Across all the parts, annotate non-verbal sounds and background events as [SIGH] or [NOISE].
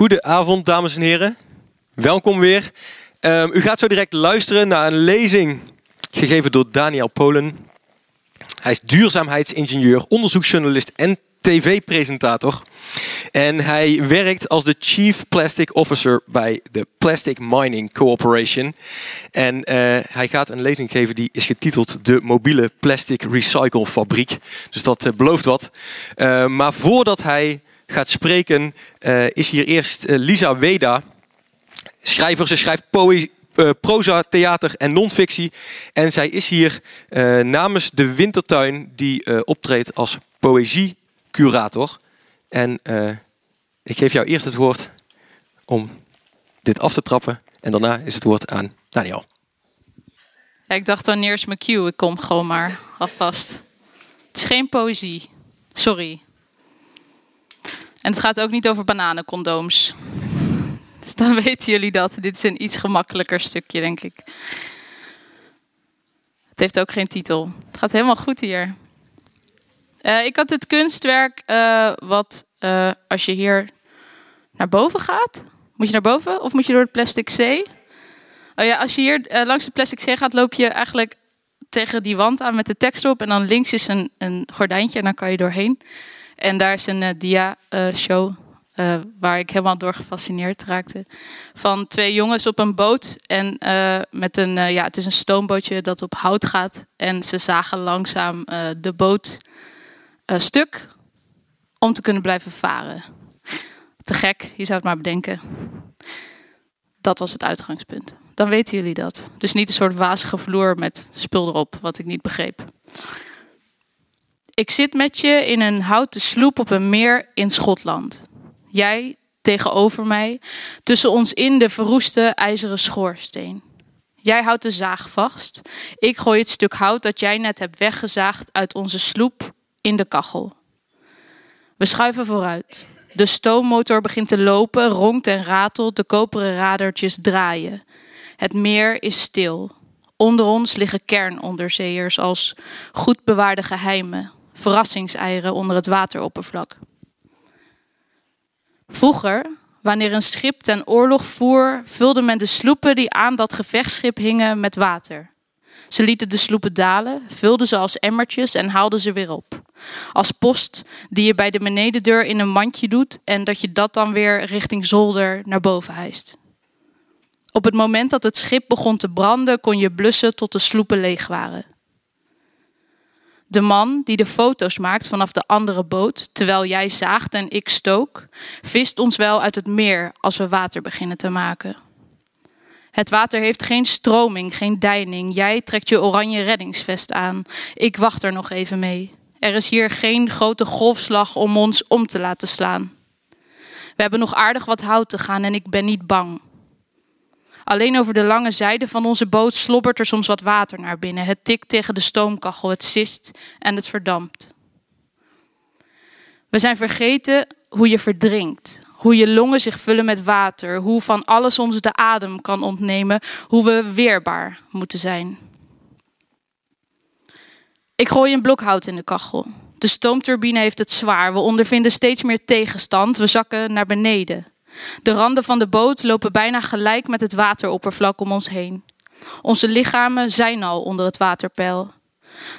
Goedenavond, dames en heren. Welkom weer. Um, u gaat zo direct luisteren naar een lezing gegeven door Daniel Polen. Hij is duurzaamheidsingenieur, onderzoeksjournalist en tv-presentator. En hij werkt als de Chief Plastic Officer bij de Plastic Mining Corporation. En uh, hij gaat een lezing geven die is getiteld De mobiele plastic recycle fabriek. Dus dat uh, belooft wat. Uh, maar voordat hij gaat spreken, is hier eerst Lisa Weda, schrijver. Ze schrijft poëzie. Uh, proza, theater en non-fictie. En zij is hier namens de Wintertuin, die optreedt als poëziecurator. En ik geef jou eerst het woord om dit af te trappen. En daarna is het woord aan Daniel. Ja, ik dacht, wanneer is mijn cue? Ik kom gewoon maar alvast. Het is geen poëzie. Sorry. En het gaat ook niet over bananencondooms. Dus dan [LAUGHS] weten jullie dat. Dit is een iets gemakkelijker stukje, denk ik. Het heeft ook geen titel. Het gaat helemaal goed hier. Uh, ik had het kunstwerk uh, wat uh, als je hier naar boven gaat. Moet je naar boven of moet je door het plastic C? Oh ja, als je hier langs de plastic C gaat, loop je eigenlijk tegen die wand aan met de tekst op. En dan links is een, een gordijntje en dan kan je doorheen. En daar is een dia-show uh, waar ik helemaal door gefascineerd raakte. Van twee jongens op een boot. En met een, ja, het is een stoombootje dat op hout gaat. En ze zagen langzaam de boot stuk om te kunnen blijven varen. Te gek, je zou het maar bedenken. Dat was het uitgangspunt. Dan weten jullie dat. Dus niet een soort wazige vloer met spul erop, wat ik niet begreep. Ik zit met je in een houten sloep op een meer in Schotland. Jij tegenover mij, tussen ons in de verroeste ijzeren schoorsteen. Jij houdt de zaag vast. Ik gooi het stuk hout dat jij net hebt weggezaagd uit onze sloep in de kachel. We schuiven vooruit. De stoommotor begint te lopen, ronkt en ratelt, de koperen radertjes draaien. Het meer is stil. Onder ons liggen kernonderzeeërs als goed bewaarde geheimen, verrassingseieren onder het wateroppervlak. Vroeger, wanneer een schip ten oorlog voer, vulde men de sloepen die aan dat gevechtsschip hingen met water. Ze lieten de sloepen dalen, vulden ze als emmertjes en haalden ze weer op. Als post die je bij de benedendeur in een mandje doet en dat je dat dan weer richting zolder naar boven hijst. Op het moment dat het schip begon te branden, kon je blussen tot de sloepen leeg waren. De man die de foto's maakt vanaf de andere boot, terwijl jij zaagt en ik stook, vist ons wel uit het meer als we water beginnen te maken. Het water heeft geen stroming, geen deining. Jij trekt je oranje reddingsvest aan. Ik wacht er nog even mee. Er is hier geen grote golfslag om ons om te laten slaan. We hebben nog aardig wat hout te gaan en ik ben niet bang. Alleen over de lange zijde van onze boot slobbert er soms wat water naar binnen. Het tikt tegen de stoomkachel, het sist en het verdampt. We zijn vergeten hoe je verdrinkt, hoe je longen zich vullen met water, hoe van alles ons de adem kan ontnemen, hoe we weerbaar moeten zijn. Ik gooi een blok hout in de kachel. De stoomturbine heeft het zwaar. We ondervinden steeds meer tegenstand. We zakken naar beneden. De randen van de boot lopen bijna gelijk met het wateroppervlak om ons heen. Onze lichamen zijn al onder het waterpeil.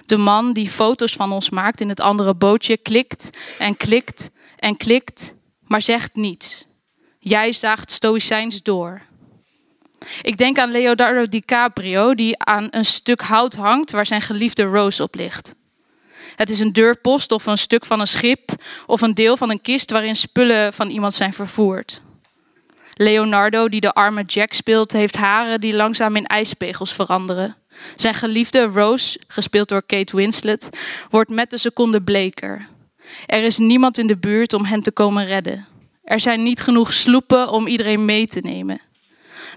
De man die foto's van ons maakt in het andere bootje klikt en klikt en klikt, maar zegt niets. Jij zaagt stoïcijns door. Ik denk aan Leonardo DiCaprio, die aan een stuk hout hangt waar zijn geliefde Rose op ligt. Het is een deurpost of een stuk van een schip of een deel van een kist waarin spullen van iemand zijn vervoerd. Leonardo, die de arme Jack speelt, heeft haren die langzaam in ijspegels veranderen. Zijn geliefde Rose, gespeeld door Kate Winslet, wordt met de seconde bleker. Er is niemand in de buurt om hen te komen redden. Er zijn niet genoeg sloepen om iedereen mee te nemen.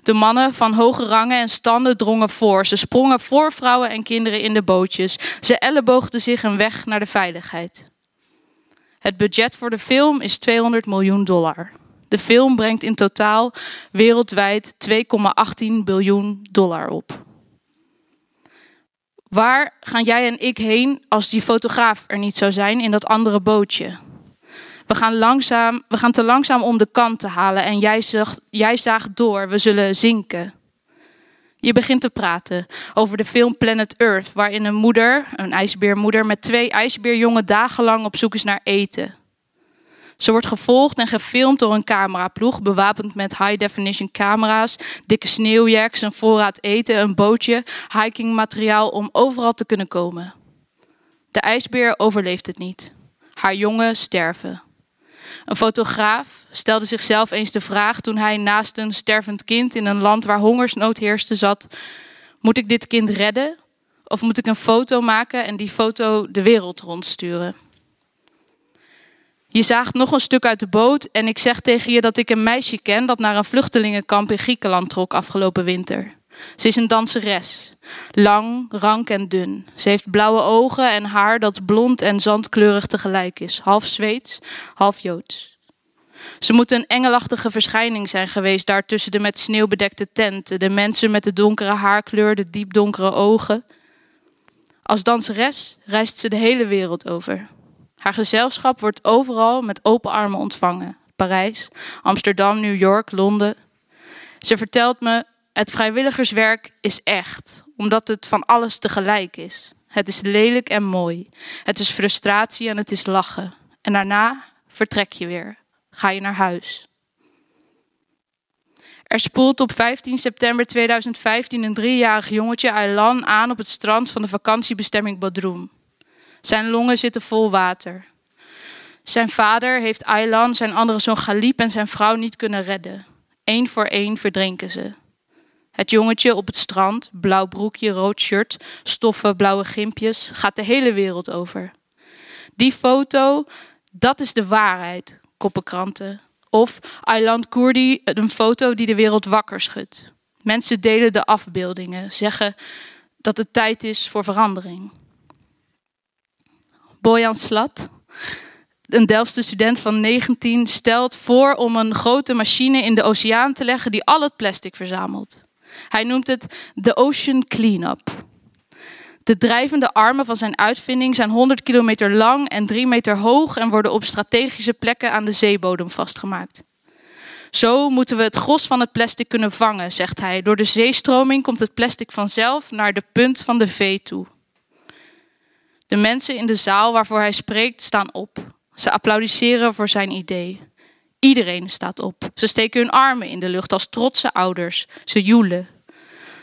De mannen van hoge rangen en standen drongen voor. Ze sprongen voor vrouwen en kinderen in de bootjes. Ze elleboogden zich een weg naar de veiligheid. Het budget voor de film is 200 miljoen dollar. De film brengt in totaal wereldwijd 2,18 biljoen dollar op. Waar gaan jij en ik heen als die fotograaf er niet zou zijn in dat andere bootje? We gaan, langzaam, we gaan te langzaam om de kant te halen en jij, zag, jij zaagt door. We zullen zinken. Je begint te praten over de film Planet Earth, waarin een moeder, een ijsbeermoeder, met twee ijsbeerjongen dagenlang op zoek is naar eten. Ze wordt gevolgd en gefilmd door een cameraploeg, bewapend met high-definition camera's, dikke sneeuwjacks, een voorraad eten, een bootje, hikingmateriaal om overal te kunnen komen. De ijsbeer overleeft het niet. Haar jongen sterven. Een fotograaf stelde zichzelf eens de vraag toen hij naast een stervend kind in een land waar hongersnood heerste zat: Moet ik dit kind redden? Of moet ik een foto maken en die foto de wereld rondsturen? Je zaagt nog een stuk uit de boot en ik zeg tegen je dat ik een meisje ken dat naar een vluchtelingenkamp in Griekenland trok afgelopen winter. Ze is een danseres. Lang, rank en dun. Ze heeft blauwe ogen en haar dat blond en zandkleurig tegelijk is. Half Zweeds, half Joods. Ze moet een engelachtige verschijning zijn geweest daar tussen de met sneeuw bedekte tenten, de mensen met de donkere haarkleur, de diepdonkere ogen. Als danseres reist ze de hele wereld over. Haar gezelschap wordt overal met open armen ontvangen. Parijs, Amsterdam, New York, Londen. Ze vertelt me het vrijwilligerswerk is echt, omdat het van alles tegelijk is. Het is lelijk en mooi. Het is frustratie en het is lachen. En daarna vertrek je weer. Ga je naar huis. Er spoelt op 15 september 2015 een driejarig jongetje Aylan aan op het strand van de vakantiebestemming Bodrum. Zijn longen zitten vol water. Zijn vader heeft Aylan, zijn andere zoon Galip en zijn vrouw niet kunnen redden. Eén voor één verdrinken ze. Het jongetje op het strand, blauw broekje, rood shirt, stoffen, blauwe gimpjes, gaat de hele wereld over. Die foto, dat is de waarheid, koppenkranten. Of Aylan Koerdi, een foto die de wereld wakker schudt. Mensen delen de afbeeldingen, zeggen dat het tijd is voor verandering. Bojan Slat, een Delftse student van 19, stelt voor om een grote machine in de oceaan te leggen die al het plastic verzamelt. Hij noemt het de Ocean Cleanup. De drijvende armen van zijn uitvinding zijn 100 kilometer lang en 3 meter hoog en worden op strategische plekken aan de zeebodem vastgemaakt. Zo moeten we het gros van het plastic kunnen vangen, zegt hij. Door de zeestroming komt het plastic vanzelf naar de punt van de V toe. De mensen in de zaal waarvoor hij spreekt staan op. Ze applaudisseren voor zijn idee. Iedereen staat op. Ze steken hun armen in de lucht als trotse ouders. Ze joelen.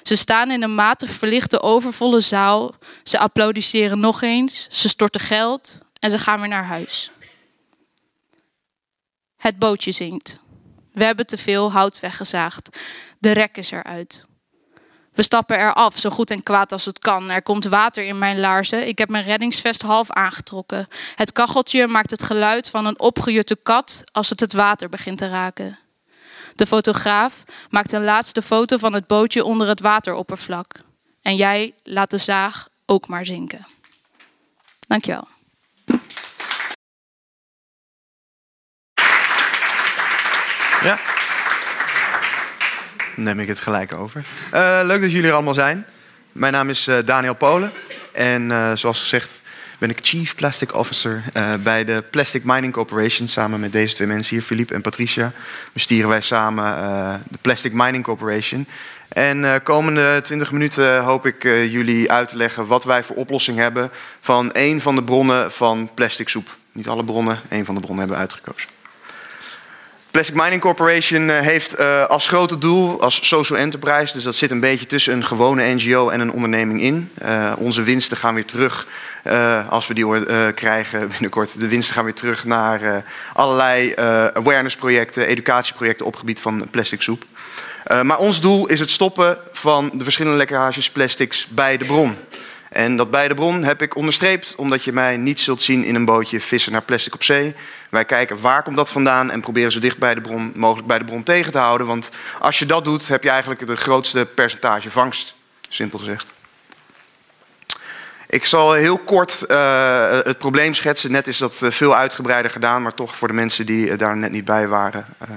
Ze staan in een matig verlichte overvolle zaal. Ze applaudisseren nog eens. Ze storten geld en ze gaan weer naar huis. Het bootje zinkt. We hebben te veel hout weggezaagd. De rek is eruit. We stappen eraf, zo goed en kwaad als het kan. Er komt water in mijn laarzen. Ik heb mijn reddingsvest half aangetrokken. Het kacheltje maakt het geluid van een opgejutte kat als het het water begint te raken. De fotograaf maakt een laatste foto van het bootje onder het wateroppervlak. En jij laat de zaag ook maar zinken. Dankjewel. Ja. [LAUGHS] Neem ik het gelijk over. Uh, leuk dat jullie er allemaal zijn. Mijn naam is uh, Daniel Polen. En uh, zoals gezegd ben ik Chief Plastic Officer bij de Plastic Mining Corporation. Samen met deze twee mensen hier, Philippe en Patricia. Bestieren wij samen de Plastic Mining Corporation. En komende 20 minuten hoop ik jullie uit te leggen wat wij voor oplossing hebben van een van de bronnen van plastic soep. Niet alle bronnen, één van de bronnen hebben we uitgekozen. Plastic Mining Corporation eh, heeft uh, als grote doel, als social enterprise, dus dat zit een beetje tussen een gewone NGO en een onderneming in. Uh, onze winsten gaan weer terug, als we die krijgen binnenkort, de winsten gaan weer terug naar allerlei awareness-projecten, educatieprojecten op gebied van plastic soep. maar ons doel is het stoppen van de verschillende lekkages plastics bij de bron. En dat bij de bron heb ik onderstreept, omdat je mij niet zult zien in een bootje vissen naar plastic op zee. Wij kijken waar komt dat vandaan en proberen zo dicht bij de bron mogelijk bij de bron tegen te houden. Want als je dat doet, heb je eigenlijk het grootste percentage vangst. Simpel gezegd. Ik zal heel kort uh, het probleem schetsen. Net is dat eh, veel uitgebreider gedaan, maar toch voor de mensen die uh, daar net niet bij waren. Uh,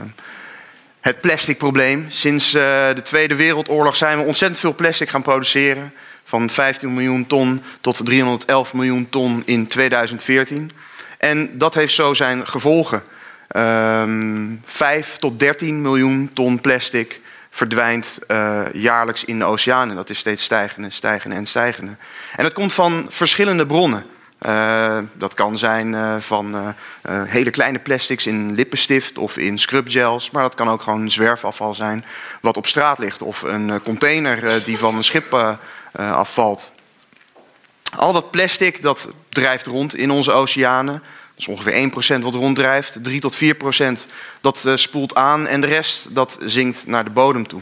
het plastic probleem. Sinds de Tweede Wereldoorlog zijn we ontzettend veel plastic gaan produceren. Van 15 miljoen ton tot 311 miljoen ton in 2014. En dat heeft zo zijn gevolgen. Um, 5 tot 13 miljoen ton plastic verdwijnt uh, jaarlijks in de oceanen. Dat is steeds stijgende, stijgende en stijgende. En dat komt van verschillende bronnen. Uh, dat kan zijn uh, van hele kleine plastics in lippenstift of in scrubgels. Maar dat kan ook gewoon zwerfafval zijn wat op straat ligt. Of een container die van een schip afvalt. Al dat plastic dat drijft rond in onze oceanen. Dat is ongeveer 1% wat ronddrijft. 3 tot 4% dat uh, spoelt aan. En de rest dat zinkt naar de bodem toe.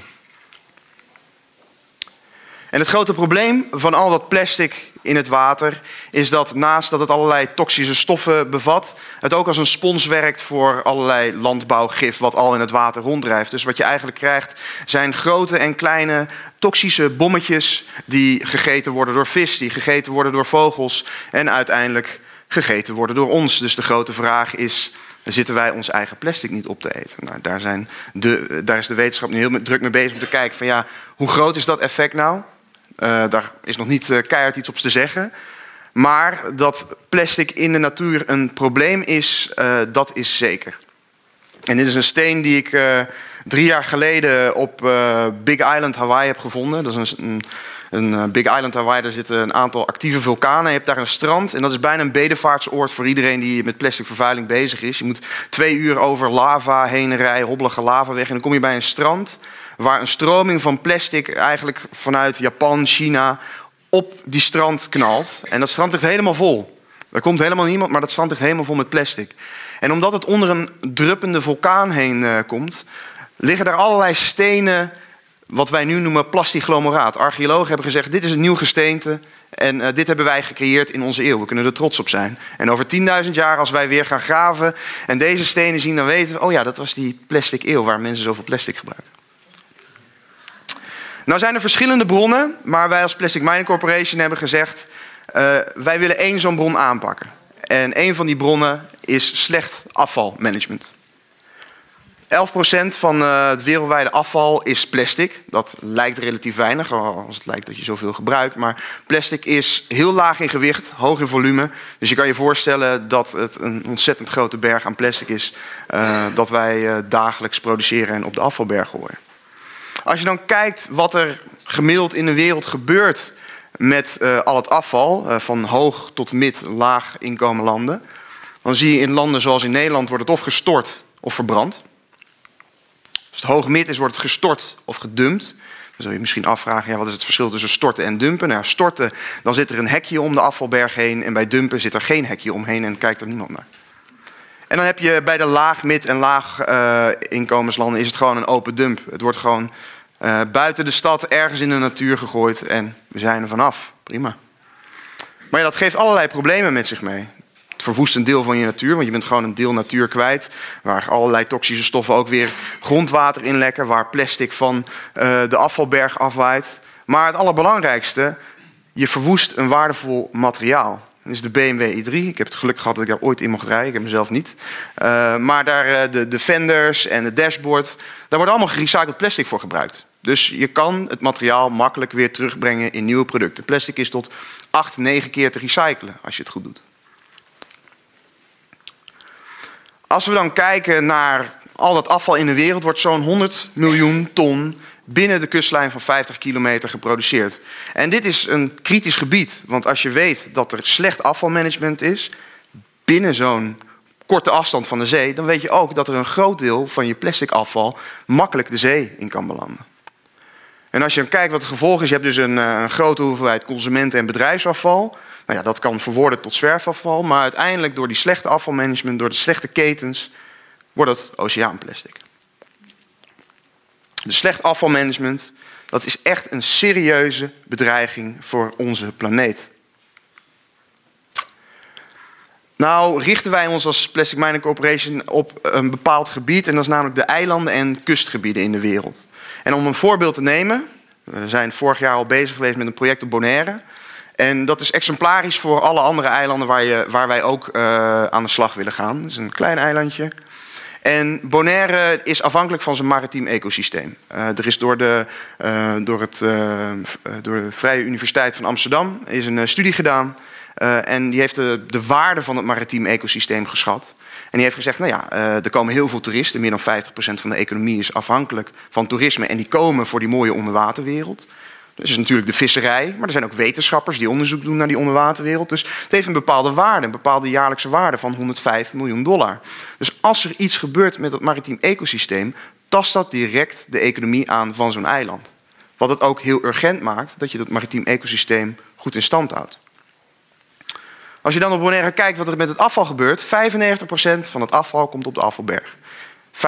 En het grote probleem van al dat plastic in het water is dat naast dat het allerlei toxische stoffen bevat, het ook als een spons werkt voor allerlei landbouwgif wat al in het water ronddrijft. Dus wat je eigenlijk krijgt zijn grote en kleine toxische bommetjes die gegeten worden door vis, die gegeten worden door vogels en uiteindelijk gegeten worden door ons. Dus de grote vraag is, zitten wij ons eigen plastic niet op te eten? Nou, daar, zijn de, daar is de wetenschap nu heel druk mee bezig om te kijken van ja, hoe groot is dat effect nou? Uh, daar is nog niet uh, keihard iets op te zeggen. Maar dat plastic in de natuur een probleem is, uh, dat is zeker. En dit is een steen die ik drie jaar geleden op Big Island, Hawaii heb gevonden. Dat is een, een eh, Big Island Hawaii, daar zitten een aantal actieve vulkanen. Je hebt daar een strand en dat is bijna een bedevaartsoord voor iedereen die met plastic vervuiling bezig is. Je moet twee uur over lava heen rijden, hobbelige lava weg en dan kom je bij een strand waar een stroming van plastic eigenlijk vanuit Japan, China op die strand knalt. En dat strand ligt helemaal vol. Er komt helemaal niemand, maar dat strand ligt helemaal vol met plastic. En omdat het onder een druppende vulkaan heen uh, komt, liggen daar allerlei stenen wat wij nu noemen plastigloomeraat. Archeologen hebben gezegd, dit is een nieuw gesteente en uh, dit hebben wij gecreëerd in onze eeuw. We kunnen er trots op zijn. En over 10.000 jaar, als wij weer gaan graven en deze stenen zien, dan weten we, oh ja, dat was die plastic eeuw waar mensen zoveel plastic gebruiken. Nou zijn er verschillende bronnen, maar wij als Plastic Mining Corporation hebben gezegd, uh, wij willen één zo'n bron aanpakken. En een van die bronnen is slecht afvalmanagement. 11% van uh, het wereldwijde afval is plastic. Dat lijkt relatief weinig, als het lijkt dat je zoveel gebruikt. Maar plastic is heel laag in gewicht, hoog in volume. Dus je kan je voorstellen dat het een ontzettend grote berg aan plastic is... Uh, dat wij dagelijks produceren en op de afvalberg gooien. Als je dan kijkt wat er gemiddeld in de wereld gebeurt met al het afval... van hoog tot mid, laag inkomen landen... dan zie je in landen zoals in Nederland wordt het of gestort of verbrand... Als het hoog mid is, wordt het gestort of gedumpt. Dan zul je misschien afvragen, ja, wat is het verschil tussen storten en dumpen? Nou, storten, dan zit er een hekje om de afvalberg heen. En bij dumpen zit er geen hekje omheen en kijkt er niemand naar. En dan heb je bij de laag, mid en laag uh, inkomenslanden is het gewoon een open dump. Het wordt gewoon uh, buiten de stad ergens in de natuur gegooid en we zijn er vanaf. Prima. Maar ja, dat geeft allerlei problemen met zich mee verwoest een deel van je natuur, want je bent gewoon een deel natuur kwijt. Waar allerlei toxische stoffen ook weer grondwater in lekken, waar plastic van uh, de afvalberg afwaait. Maar het allerbelangrijkste, je verwoest een waardevol materiaal. Dat is de BMW i3. Ik heb het geluk gehad dat ik daar ooit in mocht rijden. Ik heb mezelf niet. Uh, maar daar, uh, de, de en het dashboard, daar wordt allemaal gerecycled plastic voor gebruikt. Dus je kan het materiaal makkelijk weer terugbrengen in nieuwe producten. Plastic is tot 8, 9 keer te recyclen als je het goed doet. Als we dan kijken naar al dat afval in de wereld, wordt zo'n 100 miljoen ton binnen de kustlijn van 50 kilometer geproduceerd. En dit is een kritisch gebied, want als je weet dat er slecht afvalmanagement is binnen zo'n korte afstand van de zee, dan weet je ook dat er een groot deel van je plastic afval makkelijk de zee in kan belanden. En als je dan kijkt wat het gevolg is, je hebt dus een, eh, een grote hoeveelheid consumenten- en bedrijfsafval. Nou ja, dat kan verworden tot zwerfafval, maar uiteindelijk door die slechte afvalmanagement, door de slechte ketens, wordt het oceaanplastic. De slecht afvalmanagement, dat is echt een serieuze bedreiging voor onze planeet. Nou richten wij ons als Plastic Mining Corporation op een bepaald gebied, en dat is namelijk de eilanden en kustgebieden in de wereld. En om een voorbeeld te nemen, we zijn vorig jaar al bezig geweest met een project op Bonaire. En dat is exemplarisch voor alle andere eilanden waar, je, waar wij ook uh, aan de slag willen gaan. Het is een klein eilandje. En Bonaire is afhankelijk van zijn maritiem ecosysteem. Uh, er is door de, uh, door, het, door de Vrije Universiteit van Amsterdam is een studie gedaan. En die heeft de, de waarde van het maritiem ecosysteem geschat. En die heeft gezegd, nou ja, er komen heel veel toeristen. Meer dan 50% van de economie is afhankelijk van toerisme. En die komen voor die mooie onderwaterwereld. Dat is natuurlijk de visserij, maar er zijn ook wetenschappers die onderzoek doen naar die onderwaterwereld. Dus het heeft een bepaalde waarde, een bepaalde jaarlijkse waarde van 105 miljoen dollar. Dus als er iets gebeurt met het maritiem ecosysteem, tast dat direct de economie aan van zo'n eiland. Wat het ook heel urgent maakt dat je dat maritiem ecosysteem goed in stand houdt. Als je dan op Bonaire kijkt wat er met het afval gebeurt, 95% van het afval komt op de afvalberg. 5%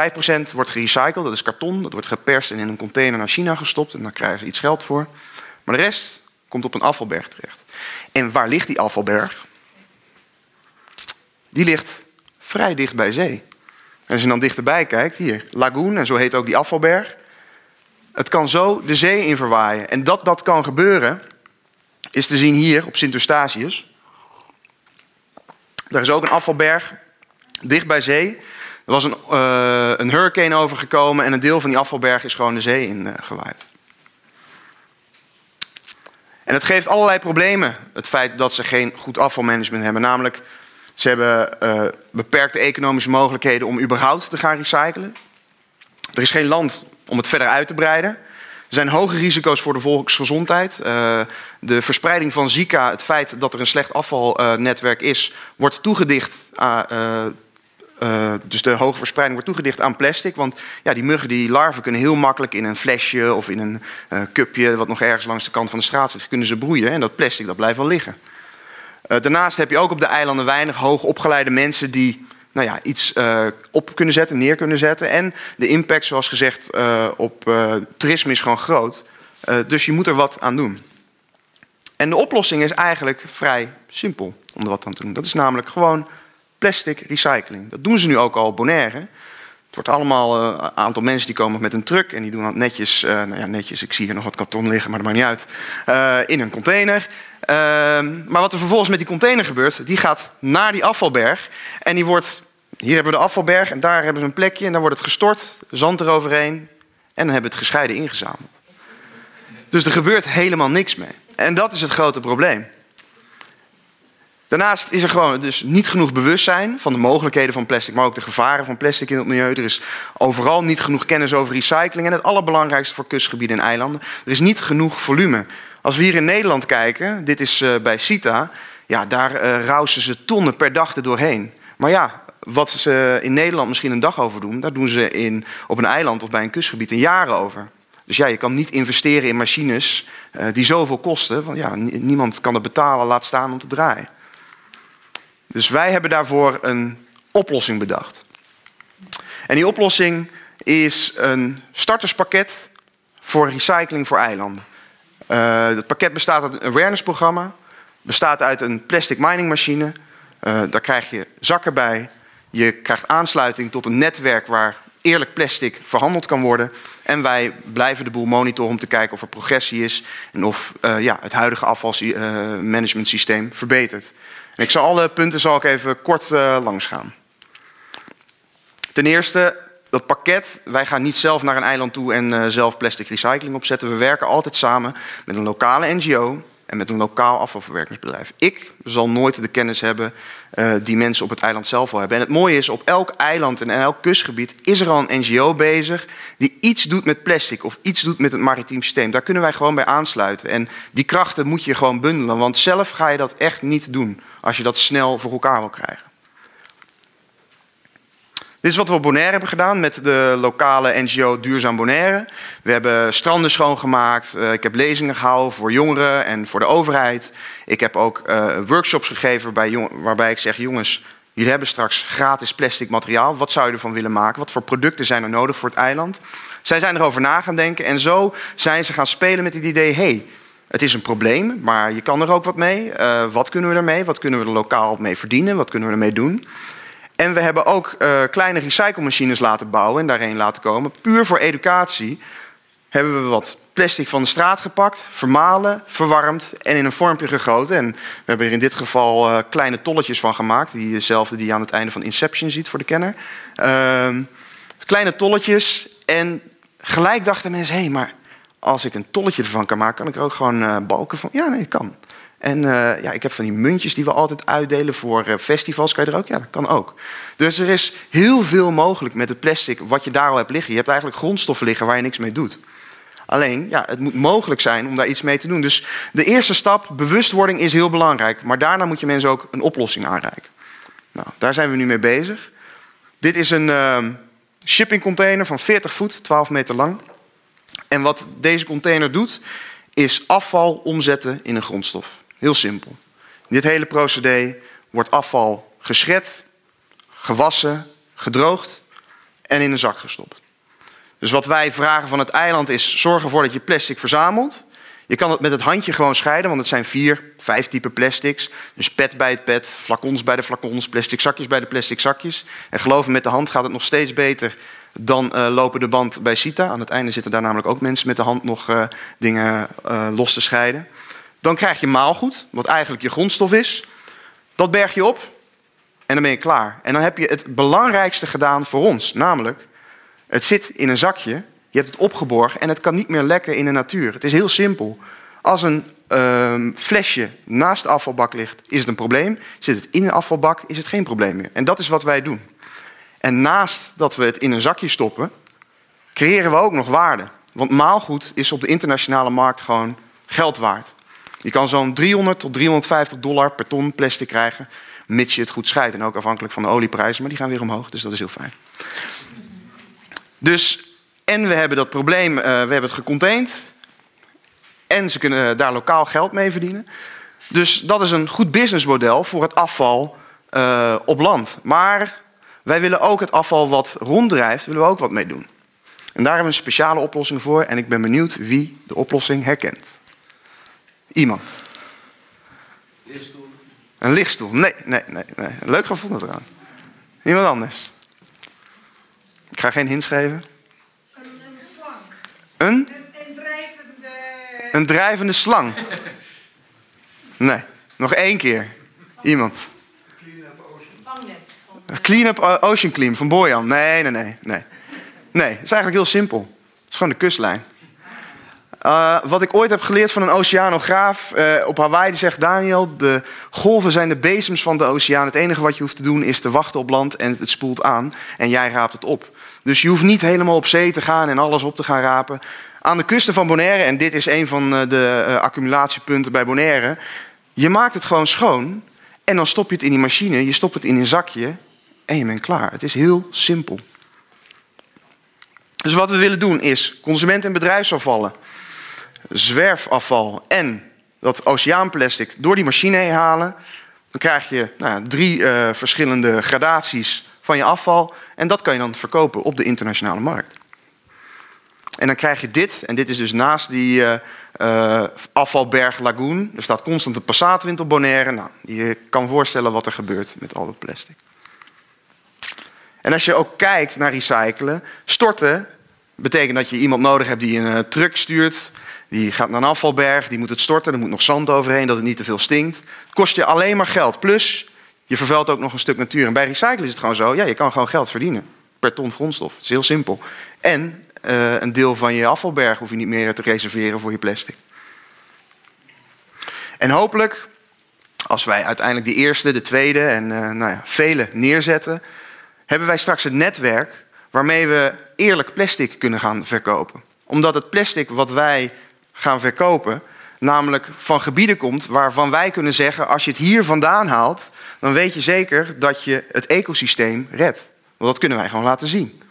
wordt gerecycled, dat is karton, dat wordt geperst en in een container naar China gestopt en daar krijgen ze iets geld voor. Maar de rest komt op een afvalberg terecht. En waar ligt die afvalberg? Die ligt vrij dicht bij zee. En als je dan dichterbij kijkt, hier, lagoon, en zo heet ook die afvalberg. Het kan zo de zee in verwaaien. En dat dat kan gebeuren, is te zien hier op Sint Eustatius. Daar is ook een afvalberg, dicht bij zee. Er was een, uh, een hurricane overgekomen en een deel van die afvalberg is gewoon de zee in uh, gewaaid. En het geeft allerlei problemen, het feit dat ze geen goed afvalmanagement hebben. Namelijk, ze hebben uh, beperkte economische mogelijkheden om überhaupt te gaan recyclen. Er is geen land om het verder uit te breiden. Er zijn hoge risico's voor de volksgezondheid. De verspreiding van Zika, het feit dat er een slecht afvalnetwerk is, wordt toegedicht uh, dus de hoge verspreiding wordt toegedicht aan plastic. Want ja, die muggen, die larven kunnen heel makkelijk in een flesje of in een uh, cupje... wat nog ergens langs de kant van de straat zit, kunnen ze broeien. En dat plastic dat blijft wel liggen. Uh, daarnaast heb je ook op de eilanden weinig hoogopgeleide mensen... die nou ja, iets op kunnen zetten, neer kunnen zetten. En de impact, zoals gezegd, op toerisme is gewoon groot. dus je moet er wat aan doen. En de oplossing is eigenlijk vrij simpel om er wat aan te doen. Dat is namelijk gewoon plastic recycling. Dat doen ze nu ook al op Bonaire. Het wordt allemaal een uh, aantal mensen die komen met een truck en die doen dat netjes, uh, nou ja, netjes, ik zie hier nog wat karton liggen, maar dat maakt niet uit, uh, in een container. maar wat er vervolgens met die container gebeurt, die gaat naar die afvalberg en die wordt, hier hebben we de afvalberg en daar hebben ze een plekje en dan wordt het gestort, zand eroverheen en dan hebben we het gescheiden ingezameld. Dus er gebeurt helemaal niks mee. En dat is het grote probleem. Daarnaast is er gewoon dus niet genoeg bewustzijn van de mogelijkheden van plastic, maar ook de gevaren van plastic in het milieu. Er is overal niet genoeg kennis over recycling. En het allerbelangrijkste voor kustgebieden en eilanden, er is niet genoeg volume. Als we hier in Nederland kijken, dit is uh, bij CITA, ja, daar uh, rausen ze tonnen per dag er doorheen. Maar ja, wat ze in Nederland misschien een dag over doen, daar doen ze in, op een eiland of bij een kustgebied een jaar over. Dus ja, je kan niet investeren in machines uh, die zoveel kosten. Want ja, niemand kan het betalen, laat staan om te draaien. Dus wij hebben daarvoor een oplossing bedacht. En die oplossing is een starterspakket voor recycling voor eilanden. Uh, het pakket bestaat uit een awareness-programma, bestaat uit een plastic mining machine. Uh, daar krijg je zakken bij. Je krijgt aansluiting tot een netwerk waar eerlijk plastic verhandeld kan worden. En wij blijven de boel monitoren om te kijken of er progressie is en of uh, ja, het huidige afvalmanagementsysteem verbetert. Ik zal alle punten zal ik even kort uh, langs gaan. Ten eerste, dat pakket. Wij gaan niet zelf naar een eiland toe en uh, zelf plastic recycling opzetten. We werken altijd samen met een lokale NGO en met een lokaal afvalverwerkingsbedrijf. Ik zal nooit de kennis hebben uh, die mensen op het eiland zelf al hebben. En het mooie is, op elk eiland en elk kustgebied is er al een NGO bezig die iets doet met plastic of iets doet met het maritiem systeem. Daar kunnen wij gewoon bij aansluiten. En die krachten moet je gewoon bundelen, want zelf ga je dat echt niet doen als je dat snel voor elkaar wil krijgen. Dit is wat we op Bonaire hebben gedaan met de lokale NGO Duurzaam Bonaire. We hebben stranden schoongemaakt. Uh, ik heb lezingen gehouden voor jongeren en voor de overheid. Ik heb ook uh, workshops gegeven waarbij, waarbij ik zeg: jongens, jullie hebben straks gratis plastic materiaal. Wat zou je ervan willen maken? Wat voor producten zijn er nodig voor het eiland? Zij zijn erover na gaan denken en zo zijn ze gaan spelen met het idee: hey, het is een probleem, maar je kan er ook wat mee. Uh, wat kunnen we ermee? Wat kunnen we er lokaal mee verdienen? Wat kunnen we ermee doen? En we hebben ook uh, kleine recyclemachines laten bouwen en daarheen laten komen. Puur voor educatie hebben we wat plastic van de straat gepakt, vermalen, verwarmd en in een vormpje gegoten. En we hebben er in dit geval uh, kleine tolletjes van gemaakt. Diezelfde die je aan het einde van Inception ziet voor de kenner. Uh, kleine tolletjes. En gelijk dachten mensen, hé, hey, maar als ik een tolletje ervan kan maken, kan ik er ook gewoon uh, balken van. Ja, nee, kan. En eh, ja, ik heb van die muntjes die we altijd uitdelen voor eh, festivals. Kan je er ook? Ja, dat kan ook. Dus er is heel veel mogelijk met het plastic wat je daar al hebt liggen. Je hebt eigenlijk grondstoffen liggen waar je niks mee doet. Alleen, ja, het moet mogelijk zijn om daar iets mee te doen. Dus de eerste stap, bewustwording, is heel belangrijk. Maar daarna moet je mensen ook een oplossing aanreiken. Nou, daar zijn we nu mee bezig. Dit is een uh, shipping container van 40 voet, 12 meter lang. En wat deze container doet, is afval omzetten in een grondstof. Heel simpel. Dit hele procedé wordt afval geschred, gewassen, gedroogd en in een zak gestopt. Dus wat wij vragen van het eiland is: zorg ervoor dat je plastic verzamelt. Je kan het met het handje gewoon scheiden, want het zijn vier, vijf typen plastics. Dus pet bij het pet, flacons bij de flacons, plastic zakjes bij de plastic zakjes. En geloof me, met de hand gaat het nog steeds beter dan uh, lopen de band bij CITA. Aan het einde zitten daar namelijk ook mensen met de hand nog uh, dingen uh, los te scheiden. Dan krijg je maalgoed, wat eigenlijk je grondstof is. Dat berg je op en dan ben je klaar. En dan heb je het belangrijkste gedaan voor ons, namelijk het zit in een zakje, je hebt het opgeborgen en het kan niet meer lekken in de natuur. Het is heel simpel. Als een uh, flesje naast de afvalbak ligt, is het een probleem. Zit het in een afvalbak, is het geen probleem meer. En dat is wat wij doen. En naast dat we het in een zakje stoppen, creëren we ook nog waarde. Want maalgoed is op de internationale markt gewoon geld waard. Je kan zo'n 300 tot 350 dollar per ton plastic krijgen, mits je het goed scheidt. En ook afhankelijk van de olieprijzen, maar die gaan weer omhoog, dus dat is heel fijn. Dus, en we hebben dat probleem, uh, we hebben het gecontained. En ze kunnen daar lokaal geld mee verdienen. Dus dat is een goed businessmodel voor het afval uh, op land. Maar wij willen ook het afval wat ronddrijft, willen we ook wat mee doen. En daar hebben we een speciale oplossing voor. En ik ben benieuwd wie de oplossing herkent. Iemand. Lichtstoel. Een lichtstoel. Nee, nee, nee. nee. Leuk gevonden trouwens. Iemand anders. Ik ga geen hints geven. Een, een slang. Een? Een, een drijvende... Een drijvende slang. Nee. Nog één keer. Iemand. Clean Up Ocean Clean van Bojan. Nee, nee, nee, nee. Nee, het is eigenlijk heel simpel. Het is gewoon de kustlijn. Uh, wat ik ooit heb geleerd van een oceanograaf uh, op Hawaii, die zegt: Daniel, de golven zijn de bezems van de oceaan. Het enige wat je hoeft te doen is te wachten op land en het spoelt aan en jij raapt het op. Dus je hoeft niet helemaal op zee te gaan en alles op te gaan rapen. Aan de kusten van Bonaire, en dit is een van eh, de accumulatiepunten bij Bonaire, je maakt het gewoon schoon en dan stop je het in die machine, je stopt het in een zakje en je bent klaar. Het is heel simpel. Dus wat we willen doen is consument- en bedrijfsafvallen, zwerfafval en dat oceaanplastic door die machine heen halen. Dan krijg je nou, drie uh, verschillende gradaties van je afval. En dat kan je dan verkopen op de internationale markt. En dan krijg je dit, en dit is dus naast die uh, afvalberg Lagoon. Er staat constant een passaatwind op Bonaire. Nou, je kan voorstellen wat er gebeurt met al dat plastic. En als je ook kijkt naar recyclen, storten betekent dat je iemand nodig hebt die een truck stuurt. Die gaat naar een afvalberg, die moet het storten, er moet nog zand overheen, dat het niet te veel stinkt. Het kost je alleen maar geld. Plus, je vervuilt ook nog een stuk natuur. En bij recyclen is het gewoon zo, ja, je kan gewoon geld verdienen per ton grondstof. Het is heel simpel. En uh, een deel van je afvalberg hoef je niet meer te reserveren voor je plastic. En hopelijk, als wij uiteindelijk de eerste, de tweede en uh, nou ja, vele neerzetten, hebben wij straks een netwerk waarmee we eerlijk plastic kunnen gaan verkopen. Omdat het plastic wat wij gaan verkopen, namelijk van gebieden komt waarvan wij kunnen zeggen: als je het hier vandaan haalt, dan weet je zeker dat je het ecosysteem redt. Want dat kunnen wij gewoon laten zien.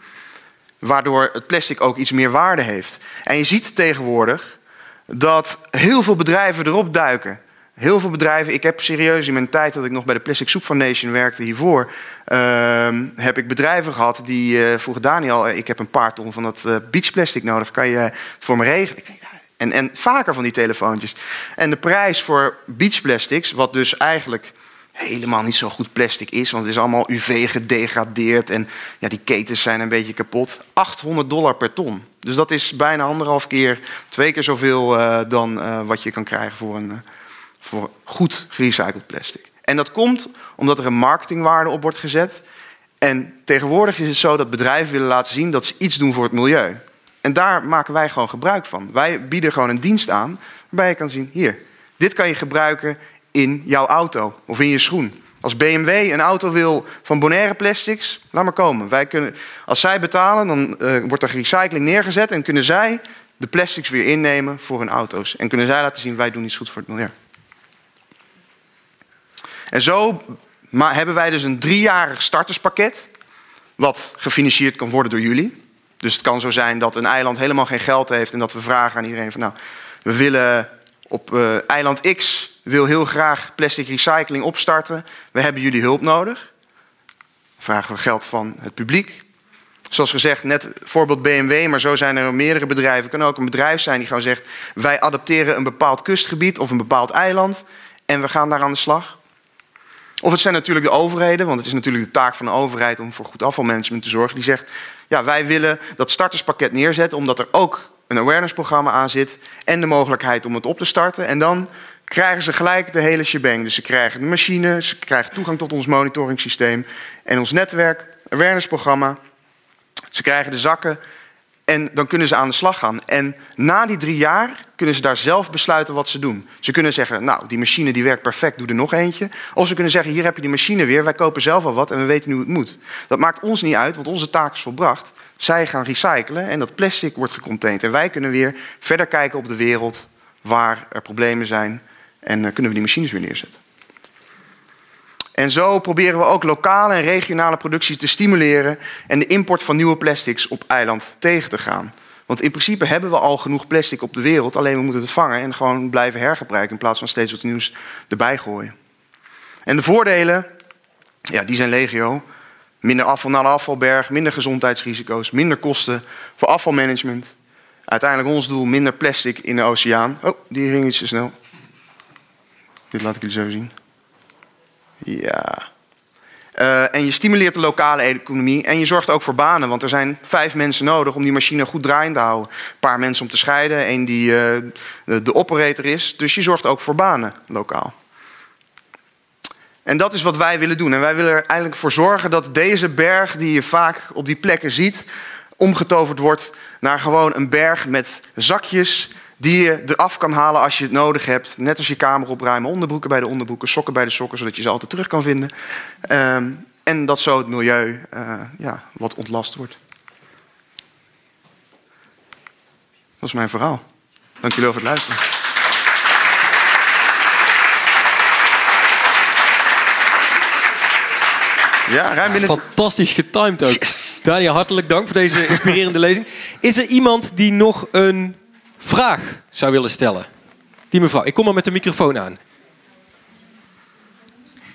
Waardoor het plastic ook iets meer waarde heeft. En je ziet tegenwoordig dat heel veel bedrijven erop duiken. Heel veel bedrijven, ik heb serieus in mijn tijd dat ik nog bij de Plastic Soup Foundation werkte hiervoor, uh, heb ik bedrijven gehad die uh, vroegen Daniel, ik heb een paar ton van dat uh, beachplastic nodig, kan je het voor me regelen? Ik denk, ja, en, en vaker van die telefoontjes. En de prijs voor beachplastics, wat dus eigenlijk helemaal niet zo goed plastic is, want het is allemaal UV gedegradeerd en ja, die ketens zijn een beetje kapot. 800 dollar per ton. Dus dat is bijna anderhalf keer, twee keer zoveel uh, dan uh, wat je kan krijgen voor, een, uh, voor goed gerecycled plastic. En dat komt omdat er een marketingwaarde op wordt gezet. En tegenwoordig is het zo dat bedrijven willen laten zien dat ze iets doen voor het milieu. En daar maken wij gewoon gebruik van. Wij bieden gewoon een dienst aan waarbij je kan zien, hier, Dit kan je gebruiken in jouw auto of in je schoen. Als BMW een auto wil van Bonaire Plastics, laat maar komen. Wij kunnen, als zij betalen, dan eh, wordt er recycling neergezet en kunnen zij de plastics weer innemen voor hun auto's. En kunnen zij laten zien, wij doen iets goed voor het milieu. En zo hebben wij dus een driejarig starterspakket, wat gefinancierd kan worden door jullie. Dus het kan zo zijn dat een eiland helemaal geen geld heeft en dat we vragen aan iedereen van nou, we willen op eh, eiland X wil heel graag plastic recycling opstarten. We hebben jullie hulp nodig. Vragen we geld van het publiek. Zoals gezegd, net voorbeeld BMW, maar zo zijn er meerdere bedrijven. Het kan ook een bedrijf zijn die gewoon zegt: wij adapteren een bepaald kustgebied of een bepaald eiland en we gaan daar aan de slag. Of het zijn natuurlijk de overheden, want het is natuurlijk de taak van de overheid om voor goed afvalmanagement te zorgen. Die zegt: ja, wij willen dat starterspakket neerzetten, omdat er ook een awareness-programma aan zit en de mogelijkheid om het op te starten. En dan krijgen ze gelijk de hele shebang. Dus ze krijgen de machine, ze krijgen toegang tot ons monitoringssysteem en ons netwerk, awareness-programma. Ze krijgen de zakken en dan kunnen ze aan de slag gaan. En na die drie jaar kunnen ze daar zelf besluiten wat ze doen. Ze kunnen zeggen, nou, die machine die werkt perfect, doe er nog eentje. Of ze kunnen zeggen, hier heb je die machine weer, wij kopen zelf al wat en we weten nu hoe het moet. Dat maakt ons niet uit, want onze taak is volbracht. Zij gaan recyclen en dat plastic wordt gecontained. En wij kunnen weer verder kijken op de wereld waar er problemen zijn. En uh, kunnen we die machines weer neerzetten. En zo proberen we ook lokale en regionale productie te stimuleren en de import van nieuwe plastics op eiland tegen te gaan. Want in principe hebben we al genoeg plastic op de wereld, alleen we moeten het vangen en gewoon blijven hergebruiken in plaats van steeds wat nieuws erbij gooien. En de voordelen, ja, die zijn legio. Minder afval naar de afvalberg, minder gezondheidsrisico's, minder kosten voor afvalmanagement. Uiteindelijk ons doel, minder plastic in de oceaan. Oh, die ging iets te snel. Dit laat ik jullie zo zien. Ja. Uh, en je stimuleert de lokale economie en je zorgt ook voor banen. Want er zijn vijf mensen nodig om die machine goed draaiend te houden. Een paar mensen om te scheiden, één die de, de operator is. Dus je zorgt ook voor banen lokaal. En dat is wat wij willen doen. En wij willen er eigenlijk voor zorgen dat deze berg die je vaak op die plekken ziet, omgetoverd wordt naar gewoon een berg met zakjes die je eraf kan halen als je het nodig hebt. Net als je kamer opruimen, onderbroeken bij de onderbroeken, sokken bij de sokken, zodat je ze altijd terug kan vinden. Um, en dat zo het milieu uh, ja, wat ontlast wordt. Dat is mijn verhaal. Dank jullie voor het luisteren. Ja, ruim binnen. Fantastisch getimed ook. Yes. Daniel, hartelijk dank voor deze inspirerende lezing. Is er iemand die nog een vraag zou willen stellen? Die mevrouw, ik kom maar met de microfoon aan.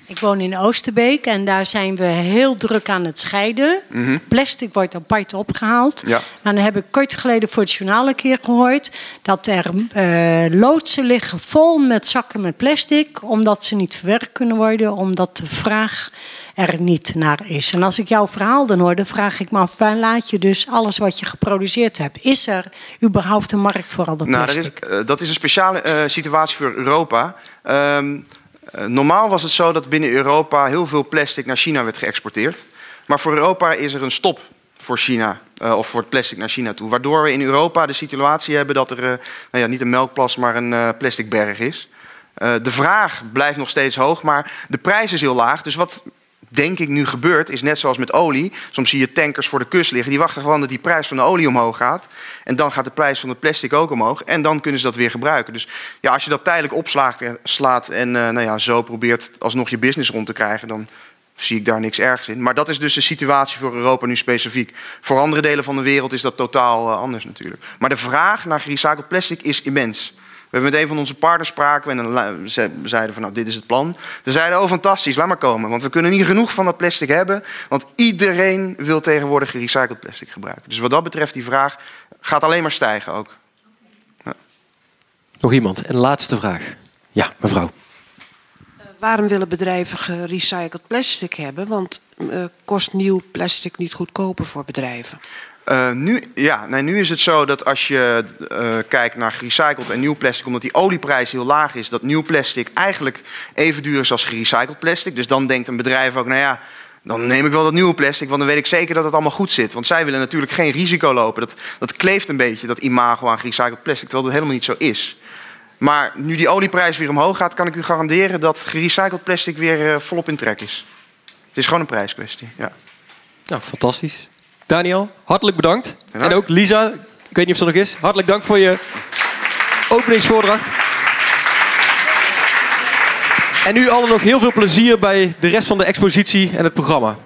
Ik woon in Oosterbeek en daar zijn we heel druk aan het scheiden. Mhm. Plastic wordt apart opgehaald. Ja. Maar dan heb ik kort geleden voor het journaal een keer gehoord dat er eh, loodsen liggen vol met zakken met plastic, omdat ze niet verwerkt kunnen worden, omdat de vraag er niet naar is. En als ik jouw verhaal dan hoor, dan vraag ik me af, waar laat je dus alles wat je geproduceerd hebt? Is er überhaupt een markt voor al dat Nou, plastic? dat is, dat is een speciale eh, situatie voor Europa. Ehm, eh, normaal was het zo dat binnen Europa heel veel plastic naar China werd geëxporteerd. Maar voor Europa is er een stop voor China, eh, of voor het plastic naar China toe. Waardoor we in Europa de situatie hebben dat er eh, nou ja, niet een melkplas, maar een eh, plastic berg is. Eh, de vraag blijft nog steeds hoog, maar de prijs is heel laag. Dus wat denk ik nu gebeurt, is net zoals met olie. Soms zie je tankers voor de kust liggen. Die wachten gewoon dat die prijs van de olie omhoog gaat. En dan gaat de prijs van het plastic ook omhoog. En dan kunnen ze dat weer gebruiken. Dus ja, als je dat tijdelijk opslaat en, slaat en eh, nou ja, zo probeert alsnog je business rond te krijgen... dan zie ik daar niks ergs in. Maar dat is dus de situatie voor Europa nu specifiek. Voor andere delen van de wereld is dat totaal eh, anders natuurlijk. Maar de vraag naar gerecycled plastic is immens. We hebben met een van onze partners spraken en dan ze zeiden van nou dit is het plan. Ze zeiden oh fantastisch, laat maar komen. Want we kunnen niet genoeg van dat plastic hebben. Want iedereen wil tegenwoordig gerecycled plastic gebruiken. Dus wat dat betreft die vraag gaat alleen maar stijgen ook. Nog iemand? Een laatste vraag. Ja, mevrouw. Waarom willen bedrijven gerecycled plastic hebben? Want eh, kost nieuw plastic niet goedkoper voor bedrijven? Eh, nu, ja, nu is het zo dat als je eh, kijkt naar gerecycled en nieuw plastic, omdat die olieprijs heel laag is, dat nieuw plastic eigenlijk even duur is als gerecycled plastic. Dus dan denkt een bedrijf ook, nou ja, dan neem ik wel dat nieuwe plastic, want dan weet ik zeker dat het allemaal goed zit. Want zij willen natuurlijk geen risico lopen. Dat, dat kleeft een beetje, dat imago aan gerecycled plastic, terwijl dat helemaal niet zo is. Maar nu die olieprijs weer omhoog gaat, kan ik u garanderen dat gerecycled plastic weer eh, volop in trek is. Het is gewoon een prijskwestie. Ja. Nou, fantastisch. Daniel, hartelijk bedankt. Ja. En ook Lisa, ik weet niet of ze er nog is. Hartelijk dank voor je openingsvoordracht. En nu allen nog heel veel plezier bij de rest van de expositie en het programma.